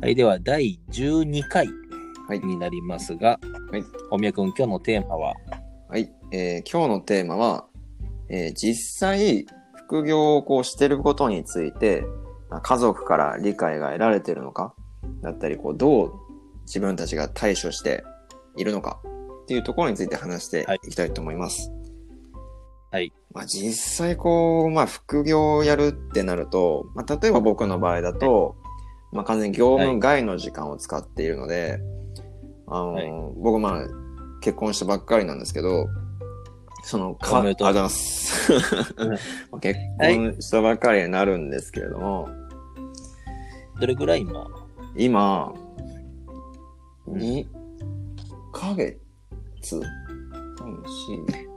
はい、では第12回はい。になりますが、はい。大宮君、今日のテーマは、はい。えー今日のテーマは、えー実際、副業をこうしてることについて、まあ家族から理解が得られてるのか、だったり、こう、どう自分たちが対処しているのかっていうところについて話していきたいと思います。はい。まあ実際こう、まあ副業をやるってなると、まあ例えば僕の場合だと、まあ完全に業務外の時間を使っているので、あの、はい。僕まあ結婚したばっかりなんですけど、その、か、ありがとうございます。結婚したばっかりになるんですけれども、どれぐらい今、今、うん。2ヶ月 ?3、4、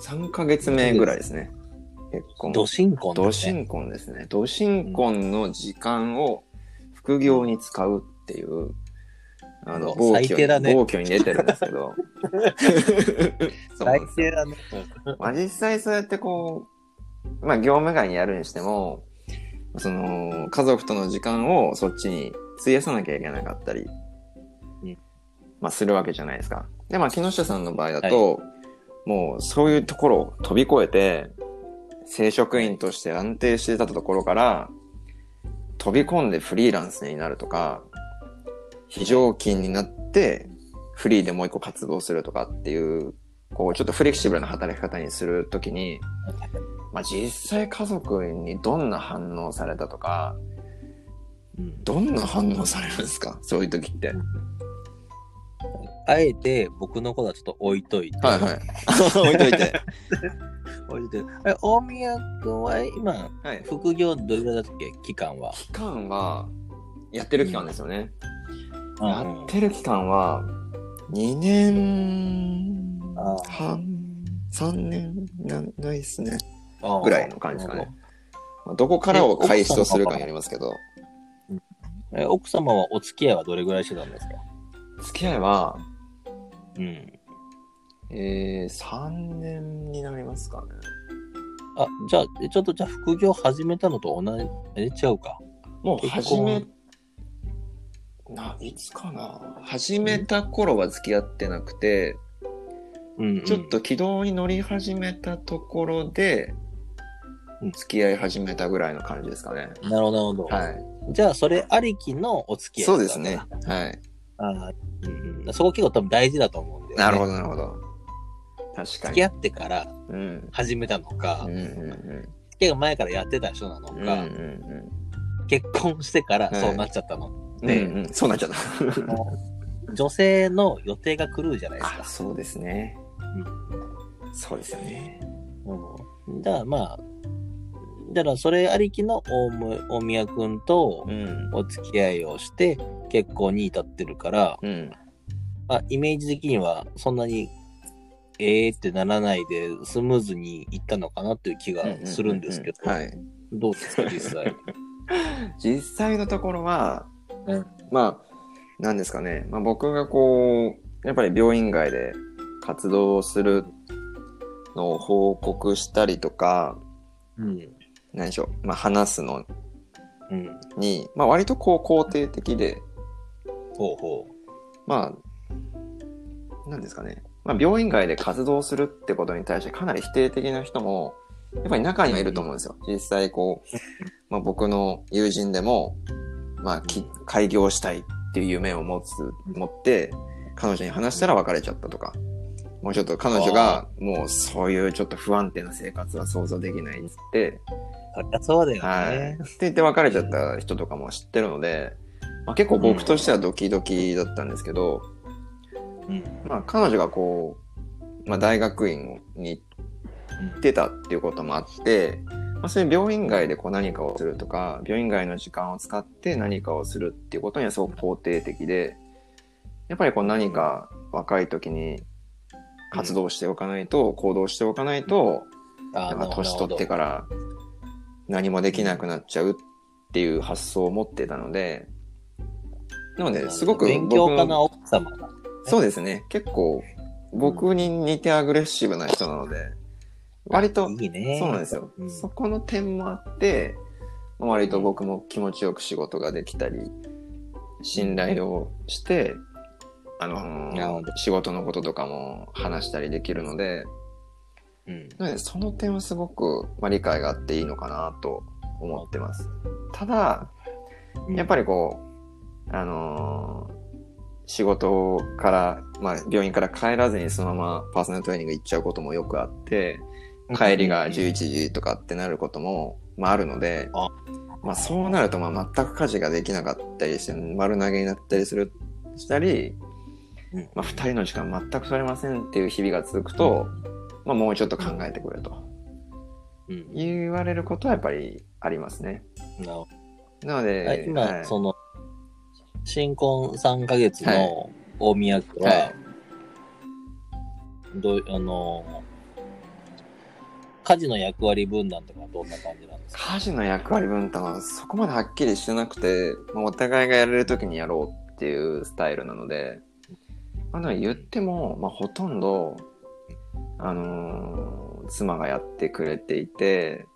3ヶ月目ぐらいですね。結婚。ド新婚、ド新婚ですね。ド新婚の時間を副業に使うっていう、あの、暴挙ね暴挙に出てるんですけど。最低だね。まあ実際そうやってこう、まあ業務外にやるにしても、その、家族との時間をそっちに費やさなきゃいけなかったりうん、まあするわけじゃないですか。で、まあ木下さんの場合だと、もうそういうところを飛び越えて、正職員として安定してたところから、飛び込んでフリーランスになるとか、非常勤になって、フリーでもう一個活動するとかっていう、こう、ちょっとフレキシブルな働き方にするときに、まあ実際家族にどんな反応されたとか、うんどんな反応されるんですか？そういう時って。あえて僕のことはちょっと置いといて。はいはい。置いといて。置いといて。え、大宮君は今、はい。副業どれぐらいだっけ？期間は。期間は、やってる期間ですよね。うんやってる期間は、2年あ半、3年なないですね。あぐらいの感じですかね。まあどこからを開始とするかによりますけど、え奥様はお付き合いはどれぐらいしてたんですか？付き合いは、うん。えー、3年になりますかね。あ、じゃあ、えちょっとじゃあ副業始めたのと同じ、え、違うか。もう結始め婚、な、いつかな始めた頃は付き合ってなくて、うん、うん。ちょっと軌道に乗り始めたところでうん、付き合い始めたぐらいの感じですかね。なるほど、なるほど。はい。じゃあ、それありきのお付き合いそうですね。はい。ああ、うんうん。そこ結構多分大事だと思うんで、なるほど、なるほど。確かに。付き合ってからうん。始めたのか、うんうんうん。付き合い前からやってた人なのうんうんか、うん。結婚してからはいそうなっちゃったの？うんうん、そうなっちゃった。女性の予定が来るじゃないですあ、か。そうですね。そうですよね。うん、だからまあ、だからそれありきの大宮くんとうん。お付き合いをして結婚に至ってるから、うん。まあ、イメージ的にはそんなにえーってならないでスムーズにいったのかなっていう気がするんですけど。どうですか実際？実際のところは、うんまあ、なんですかね。まあ僕がこう、やっぱり病院外で活動をするのを報告したりとか、うん。何でしょう。まあ話すのうん。に、まあ割とこう肯定的で、ほうほまあ、なんですかね。まあ病院外で活動するってことに対してかなり否定的な人も、やっぱり中にはいると思うんですよ。実際こう、まあ僕の友人でも、まあき開業したいっていう夢を持つ、持って、彼女に話したら別れちゃったとか、もうちょっと彼女がもうそういうちょっと不安定な生活は想像できないっつって、う。そりゃそうだよはい。ねって。言って別れちゃった人とかも知ってるので、まあ、結構僕としてはドキドキだったんですけど、うん。まあ彼女がこう、まあ大学院に行ってたっていうこともあって、まあそういう病院外でこう何かをするとか、病院外の時間を使って何かをするっていうことにはすごく肯定的で、やっぱりこう何か若い時に活動しておかないと、行動しておかないと、あなんか年取ってから何もできなくなっちゃうっていう発想を持ってたので、なので、すごく勉強家な奥様が。そうですね。結構、僕に似てアグレッシブな人なので、割と、いいね。そうなんですよ。うんそこの点もあって、割と僕も気持ちよく仕事ができたり信頼をして、あのなるほど仕事のこととかも話したりできるので、うん。なのでその点はすごく、まあ、理解があっていいのかなと思ってます。ただ、やっぱりこう、あのー仕事から、まあ、病院から帰らずにそのままパーソナルトレーニング行っちゃうこともよくあって、帰りが11時とかってなることも、まあ、あるのであ、まあ、そうなると、まあ、全く家事ができなかったりして、丸投げになったりする、したり、うん。まあ、二人の時間全く取れませんっていう日々が続くと、まあ、もうちょっと考えてくれとうん。言われることはやっぱりありますね。なのど。で、今、はい。その、新婚3ヶ月はの大宮区は、はい。どう、あの、家事の役割分担とかどんな感じなんですか？家事の役割分担はそこまではっきりしてなくて、まあ、お互いがやれる時にやろうっていうスタイルなので、まあ、でも言っても、まあ、ほとんど、あのー妻がやってくれていて、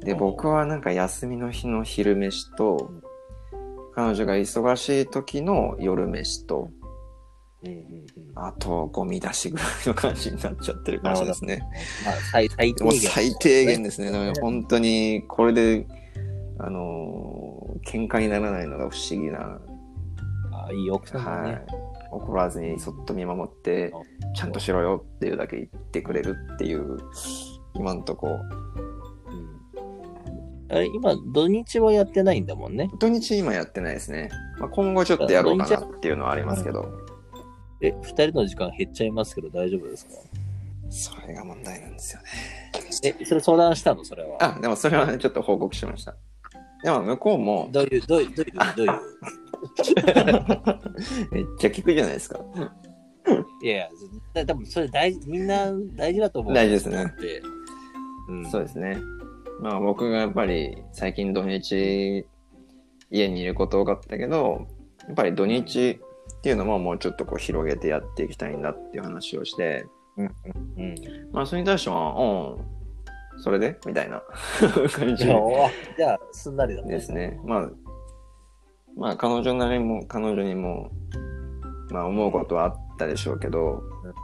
で、うん。僕はなんか休みの日の昼飯と、彼女が忙しい時の夜飯と、うんうんうん。あとゴミ出しぐらいの感じになっちゃってる感じですね。まあ、最最低限。最低限ですね。本当に、これで、あのー喧嘩にならないのが不思議な、あいい奥さんだはいね。。怒らずにそっと見守って、ちゃんとしろよっていうだけ言ってくれるっていう、今んとこ。うん。あれ、今、土日はやってないんだもんね。土日今やってないですね。まあ、今後ちょっとやろうかなっていうのはありますけど、え、二人の時間減っちゃいますけど大丈夫ですか？それが問題なんですよね。え、それ相談したの？それは。あ、でもそれはね、ちょっと報告しました。でも向こうも、どういう、どういう、どういう、どういう？めっちゃ聞くじゃないですか。いやいや、だ多分それ大事、みんな大事だと思う。大事ですね。うん。そうですね。まあ僕がやっぱり最近土日家にいること多かったけど、やっぱり土日っていうのももうちょっとこう広げてやっていきたいんだっていう話をして、うん。まあそれに対しては、うん、それで？みたいな 感じじゃあ、じゃあすんなりだね。ですね。まあ、まあ彼女なりも、彼女にも、まあ思うことはあったでしょうけど、うん。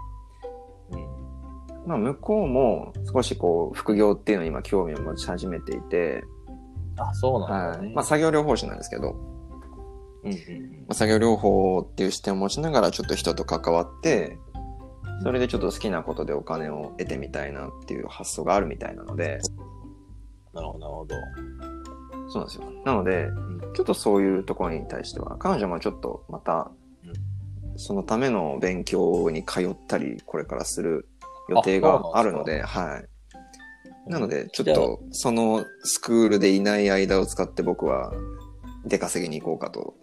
まあ向こうも少しこう副業っていうのに今興味を持ち始めていて、あ、そうなんだね。はい。まあ作業療法士なんですけど、うんうんまあ、作業療法っていう視点を持ちながらちょっと人と関わって、それでちょっと好きなことでお金を得てみたいなっていう発想があるみたいなので、なるほど、なるほど。そうなんですよ。なので、ちょっとそういうところに対しては、彼女もちょっとまた、そのための勉強に通ったり、これからする予定があるので、はい。なので、ちょっとそのスクールでいない間を使って僕は出稼ぎに行こうかと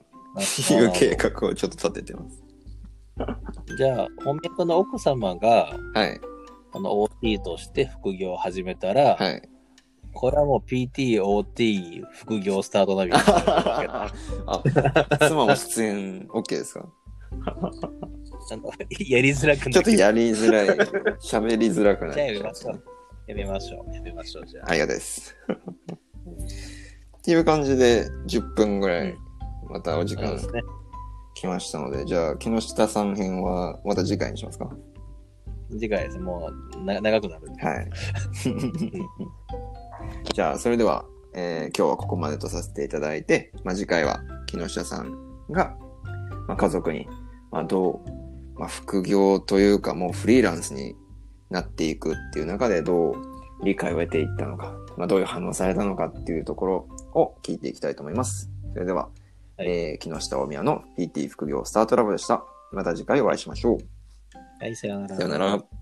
いう計画をちょっと立ててます。じゃあ、本命君の奥様が、はい。あの、OT として副業を始めたら、はい。これはもう PT、OT、副業スタートナビ あ、妻も出演 OK ですか？なんかやりづらくなるちょっとやりづらい、喋りづらくなっじゃあやめましょう。やめましょう。やめましょう、じゃあ。ありがです。っていう感じで10分ぐらい、またお時間。来ましたので、じゃあ、木下さん編はまた次回にしますか？次回です。もうな長くなる。はい。じゃあ、それでは、えー今日はここまでとさせていただいて、まあ、次回は木下さんが、まあ、家族に、まあ、どう、まあ、副業というか、もうフリーランスになっていくっていう中でどう理解を得ていったのか、まあ、どういう反応されたのかっていうところを聞いていきたいと思います。それでは、はいえー木下大宮の PT 副業スタートラボでした。また次回お会いしましょう。はい、さよなら。さよなら。